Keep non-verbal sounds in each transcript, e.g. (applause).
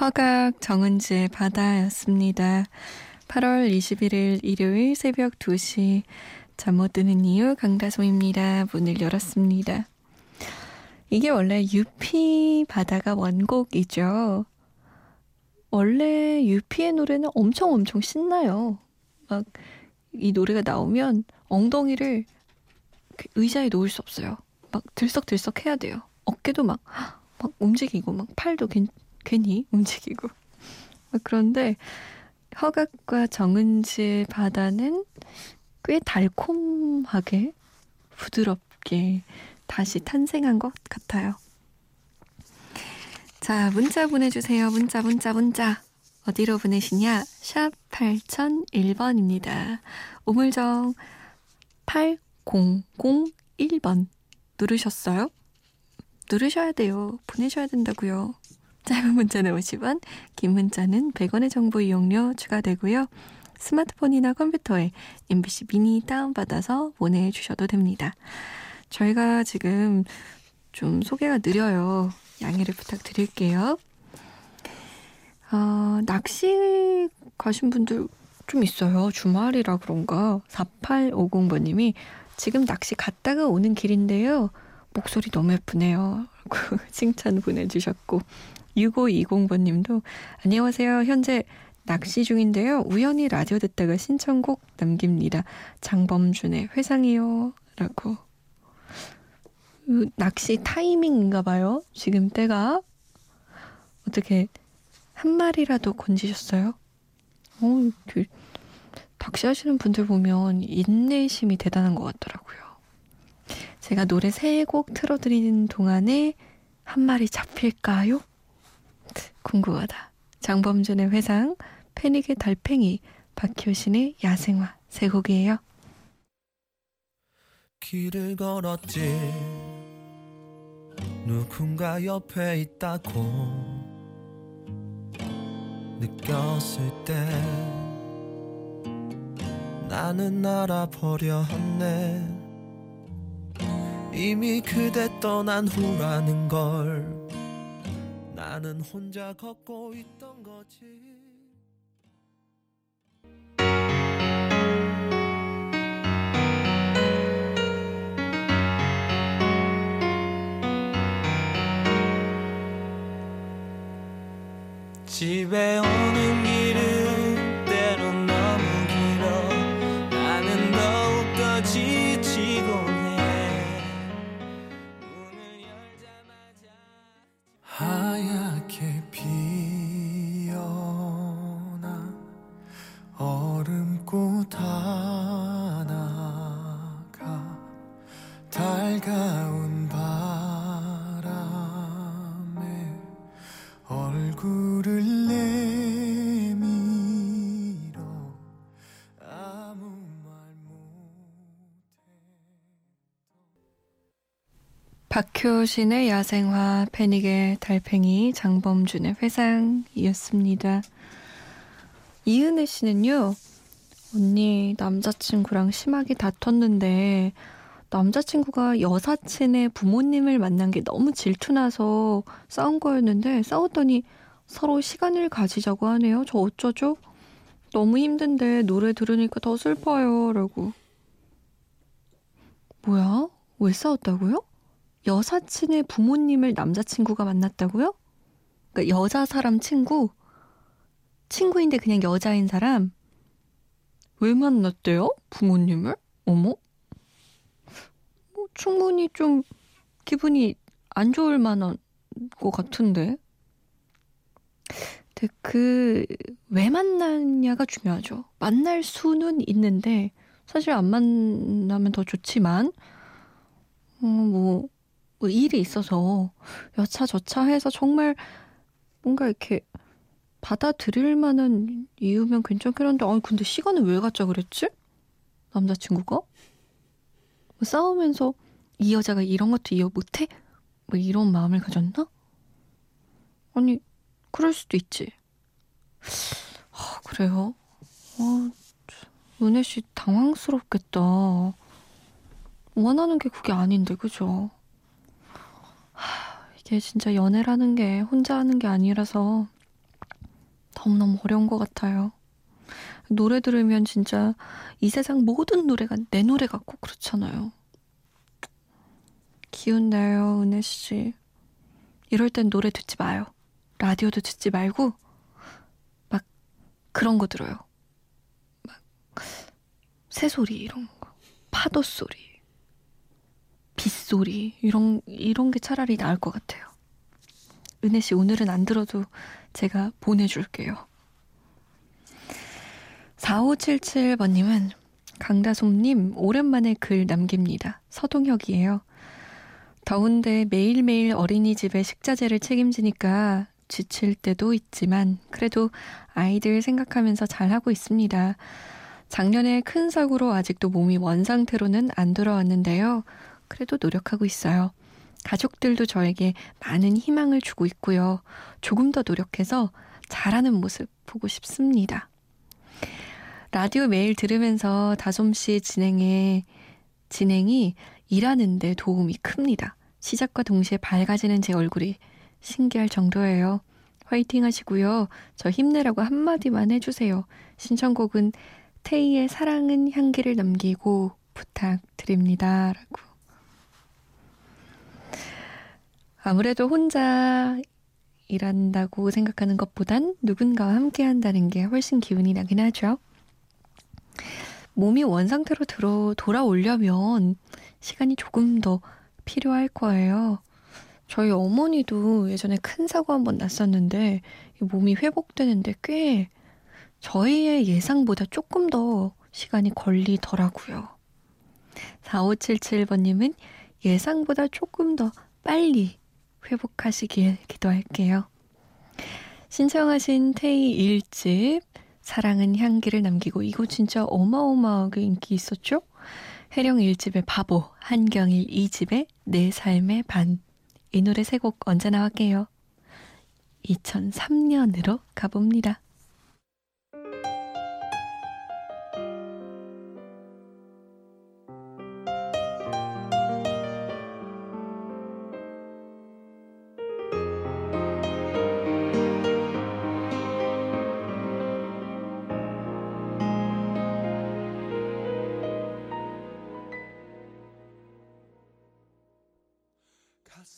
허각 정은지의 바다였습니다. 8월 21일 일요일 새벽 2시 잠 못 드는 이유 강다솜입니다. 문을 열었습니다. 이게 원래 유피 바다가 원곡이죠. 원래 유피의 노래는 엄청 엄청 신나요. 막 이 노래가 나오면 엉덩이를 그 의자에 놓을 수 없어요. 막 들썩들썩 해야 돼요. 어깨도 막, 막 움직이고, 막 팔도 괜, 괜히 움직이고. 막 그런데 허각과 정은지의 바다는 꽤 달콤하게, 부드럽게 다시 탄생한 것 같아요. 자, 문자 보내주세요. 문자, 문자, 문자. 어디로 보내시냐? 샵 8001번입니다. 우물정 8001번 누르셨어요? 누르셔야 돼요. 보내셔야 된다고요. 짧은 문자는 50원, 긴 문자는 100원의 정보 이용료 추가되고요. 스마트폰이나 컴퓨터에 MBC 미니 다운받아서 보내주셔도 됩니다. 저희가 지금 좀 소개가 느려요. 양해를 부탁드릴게요. 어, 낚시 가신 분들 좀 있어요. 주말이라 그런가. 4850번님이 지금 낚시 갔다가 오는 길인데요. 목소리 너무 예쁘네요. 라고 (laughs) 칭찬 보내주셨고. 6520번님도 안녕하세요. 현재 낚시 중인데요. 우연히 라디오 듣다가 신청곡 남깁니다. 장범준의 회상이요. 라고. 그 낚시 타이밍인가 봐요. 지금 때가. 어떻게 한 마리라도 건지셨어요? 어, 그, 낚시하시는 분들 보면 인내심이 대단한 것 같더라고요. 제가 노래 세 곡 틀어드리는 동안에 한 마리 잡힐까요? 궁금하다. 장범준의 회상, 패닉의 달팽이, 박효신의 야생화 세 곡이에요. 길을 걸었지 누군가 옆에 있다고 느꼈을 때 나는 알아버려 했네 이미 그대 떠난 후라는 걸 나는 혼자 걷고 있던 거지. 집에 오는 길 박효신의 야생화, 패닉의 달팽이, 장범준의 회상이었습니다. 이은혜 씨는요, 언니 남자친구랑 심하게 다퉜는데, 남자친구가 여사친의 부모님을 만난 게 너무 질투나서 싸운 거였는데, 싸웠더니 서로 시간을 가지자고 하네요. 저 어쩌죠? 너무 힘든데 노래 들으니까 더 슬퍼요. 라고. 뭐야? 왜 싸웠다고요? 여사친의 부모님을 남자친구가 만났다고요? 그러니까 여자 사람 친구? 친구인데 그냥 여자인 사람? 왜 만났대요? 부모님을? 어머? 뭐 충분히 좀 기분이 안 좋을 만한 것 같은데. 근데 그 왜 만났냐가 중요하죠. 만날 수는 있는데 사실 안 만나면 더 좋지만 어, 뭐, 뭐 일이 있어서 여차저차 해서 정말 뭔가 이렇게 받아들일 만한 이유면 괜찮긴 한데 아니 근데 시간을 왜 갖자 그랬지? 남자친구가? 뭐 싸우면서 이 여자가 이런 것도 이해 못해? 뭐 이런 마음을 가졌나? 아니 그럴 수도 있지. 아, 그래요? 아, 은혜 씨 당황스럽겠다. 원하는 게 그게 아닌데, 그죠? 하, 이게 진짜 연애라는 게 혼자 하는 게 아니라서 너무너무 어려운 것 같아요. 노래 들으면 진짜 이 세상 모든 노래가 내 노래 같고 그렇잖아요. 기운 내요, 은혜 씨. 이럴 땐 노래 듣지 마요. 라디오도 듣지 말고 막 그런 거 들어요. 막 새소리 이런 거, 파도 소리, 빗소리 이런 이런 게 차라리 나을 것 같아요. 은혜 씨 오늘은 안 들어도 제가 보내줄게요. 4577번님은 강다솜님 오랜만에 글 남깁니다. 서동혁이에요. 더운데 매일매일 어린이집에 식자재를 책임지니까 지칠 때도 있지만 그래도 아이들 생각하면서 잘하고 있습니다. 작년에 큰 사고로 아직도 몸이 원상태로는 안 돌아왔는데요. 그래도 노력하고 있어요. 가족들도 저에게 많은 희망을 주고 있고요. 조금 더 노력해서 잘하는 모습 보고 싶습니다. 라디오 매일 들으면서 다솜씨 진행에, 진행이 일하는데 도움이 큽니다. 시작과 동시에 밝아지는 제 얼굴이 신기할 정도예요. 화이팅 하시고요. 저 힘내라고 한마디만 해주세요. 신청곡은 테이의 사랑은 향기를 남기고 부탁드립니다. 라고. 아무래도 혼자 일한다고 생각하는 것보단 누군가와 함께 한다는 게 훨씬 기운이 나긴 하죠. 몸이 원상태로 들어, 돌아오려면 시간이 조금 더 필요할 거예요. 저희 어머니도 예전에 큰 사고 한 번 났었는데 몸이 회복되는데 꽤 저희의 예상보다 조금 더 시간이 걸리더라고요. 4577번님은 예상보다 조금 더 빨리 회복하시길 기도할게요. 신청하신 테이 1집 사랑은 향기를 남기고 이거 진짜 어마어마하게 인기 있었죠? 해령 1집의 바보, 한경일 2집의 내 삶의 반. 이 노래 세 곡 언제 나왔게요? 2003년으로 가봅니다.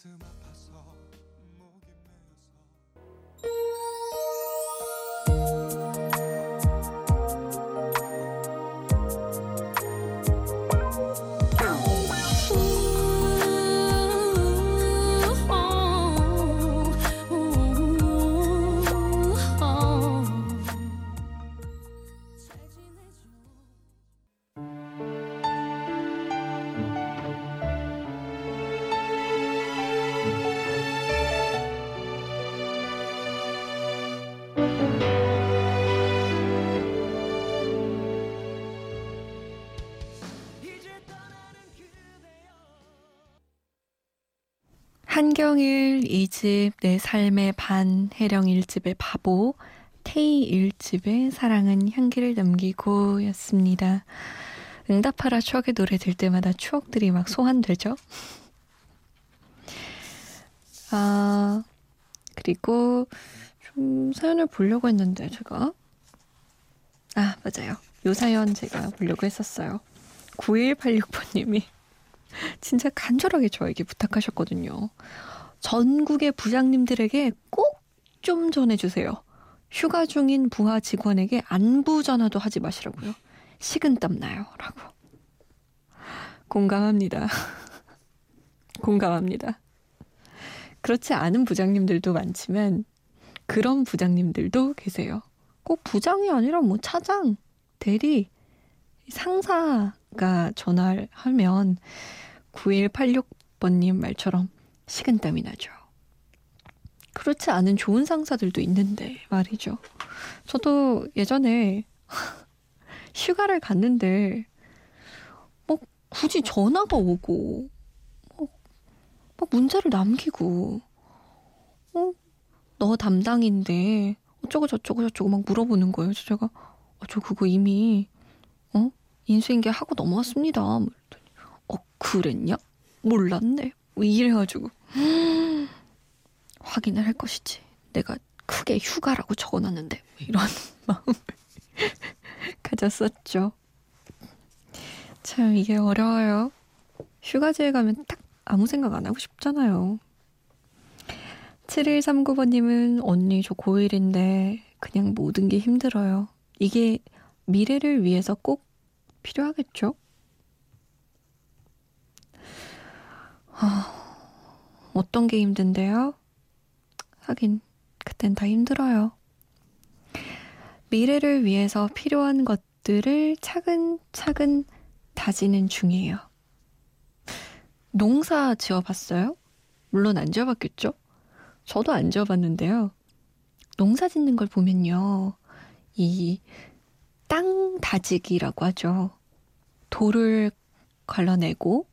가슴 아파서 한경일 2집 내 삶의 반, 해령 1집의 바보, 테이 1집의 사랑은 향기를 남기고 였습니다. 응답하라 추억의 노래 들 때마다 추억들이 막 소환되죠? 아, 그리고 좀 사연을 보려고 했는데 제가 아, 맞아요. 요 사연 제가 보려고 했었어요. 9186번님이 진짜 간절하게 저에게 부탁하셨거든요. 전국의 부장님들에게 꼭 좀 전해주세요. 휴가 중인 부하 직원에게 안부 전화도 하지 마시라고요. 식은땀 나요. 라고. 공감합니다. (laughs) 공감합니다. 그렇지 않은 부장님들도 많지만 그런 부장님들도 계세요. 꼭 부장이 아니라 뭐 차장, 대리, 상사 가 전화를 하면 9186번님 말처럼 식은땀이 나죠. 그렇지 않은 좋은 상사들도 있는데 말이죠. 저도 예전에 (laughs) 휴가를 갔는데 뭐 굳이 전화가 오고 뭐, 뭐 문자를 남기고 어, 너 담당인데 어쩌고 저쩌고 저쩌고 막 물어보는 거예요. 그래서 제가 어, 저 그거 이미 어 인수인계 하고 넘어왔습니다. 뭐어 그랬냐? 몰랐네. 뭐 이래가지고 (gasps) 확인을 할 것이지. 내가 크게 휴가라고 적어놨는데 뭐 이런 (laughs) 마음을 (laughs) 가졌었죠. 참 이게 어려워요. 휴가지에 가면 딱 아무 생각 안 하고 싶잖아요. 7139번님은 언니 저 고1인데 그냥 모든 게 힘들어요. 이게 미래를 위해서 꼭 필요하겠죠? 아, 어떤 게 힘든데요? 하긴 그땐 다 힘들어요. 미래를 위해서 필요한 것들을 차근차근 다지는 중이에요. 농사 지어봤어요? 물론 안 지어봤겠죠? 저도 안 지어봤는데요. 농사 짓는 걸 보면요. 이 땅 다지기라고 하죠. 돌을 걸러내고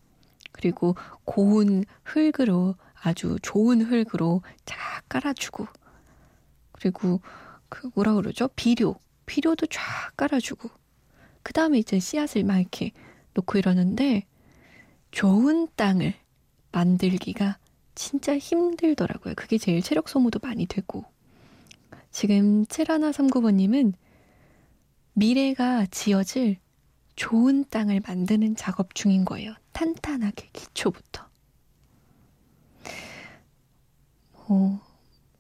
그리고 고운 흙으로 아주 좋은 흙으로 쫙 깔아주고 그리고 그 뭐라 그러죠? 비료 비료도 쫙 깔아주고 그 다음에 이제 씨앗을 막 이렇게 놓고 이러는데 좋은 땅을 만들기가 진짜 힘들더라고요. 그게 제일 체력 소모도 많이 되고 지금 7139번님은 미래가 지어질 좋은 땅을 만드는 작업 중인 거예요. 탄탄하게 기초부터. 어,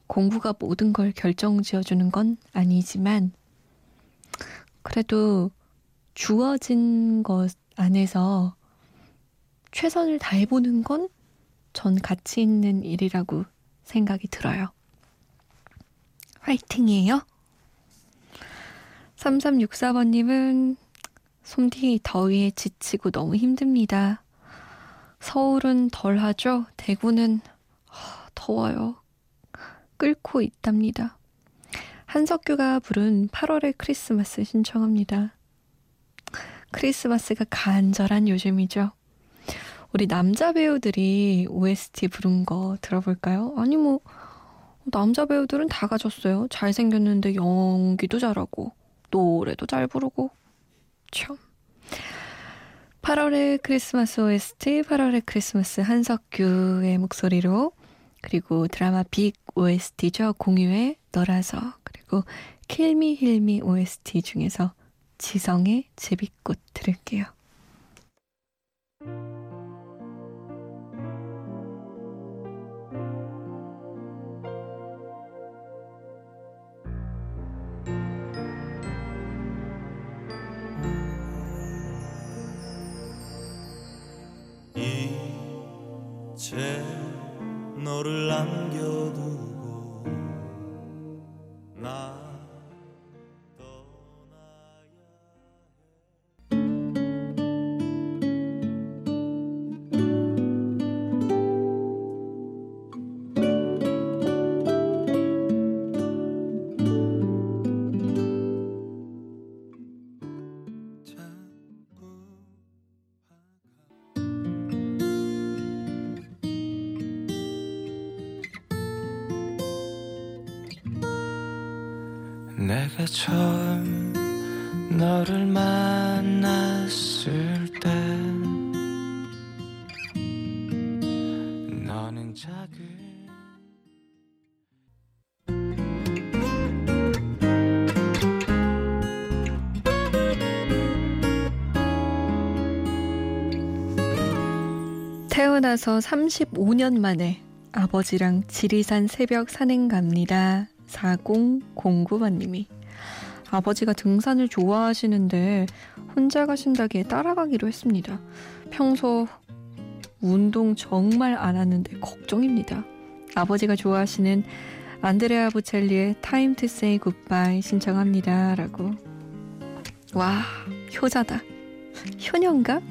공부가 모든 걸 결정 지어주는 건 아니지만 그래도 주어진 것 안에서 최선을 다해보는 건 전 가치 있는 일이라고 생각이 들어요. 화이팅이에요. 3364번님은 솜디 더위에 지치고 너무 힘듭니다. 서울은 덜 하죠? 대구는 하, 더워요. 끓고 있답니다. 한석규가 부른 8월의 크리스마스 신청합니다. 크리스마스가 간절한 요즘이죠. 우리 남자 배우들이 OST 부른 거 들어볼까요? 아니 뭐 남자 배우들은 다 가졌어요. 잘생겼는데 연기도 잘하고 노래도 잘 부르고 참. 8월의 크리스마스 OST 8월의 크리스마스 한석규의 목소리로 그리고 드라마 빅 OST죠. 공유의 너라서 그리고 킬미 힐미 OST 중에서 지성의 제비꽃 들을게요. 처음 너를 만났을 때 너는 작은 태어나서 35년 만에 아버지랑 지리산 새벽 산행 갑니다. 4009번님이 아버지가 등산을 좋아하시는데 혼자 가신다기에 따라가기로 했습니다. 평소 운동 정말 안 하는데 걱정입니다. 아버지가 좋아하시는 안드레아 보첼리의 Time to Say Goodbye 신청합니다. 라고. 와, 효자다. 효녀인가?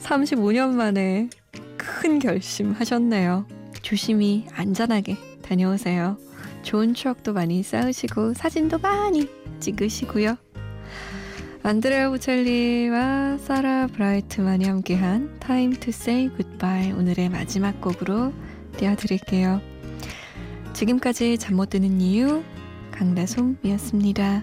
35년 만에 큰 결심 하셨네요. 조심히 안전하게 다녀오세요. 좋은 추억도 많이 쌓으시고 사진도 많이 찍으시고요. 안드레아 보첼리와 사라 브라이트만이 함께한 Time to Say Goodbye 오늘의 마지막 곡으로 띄워드릴게요. 지금까지 잠 못 드는 이유 강다솜이었습니다.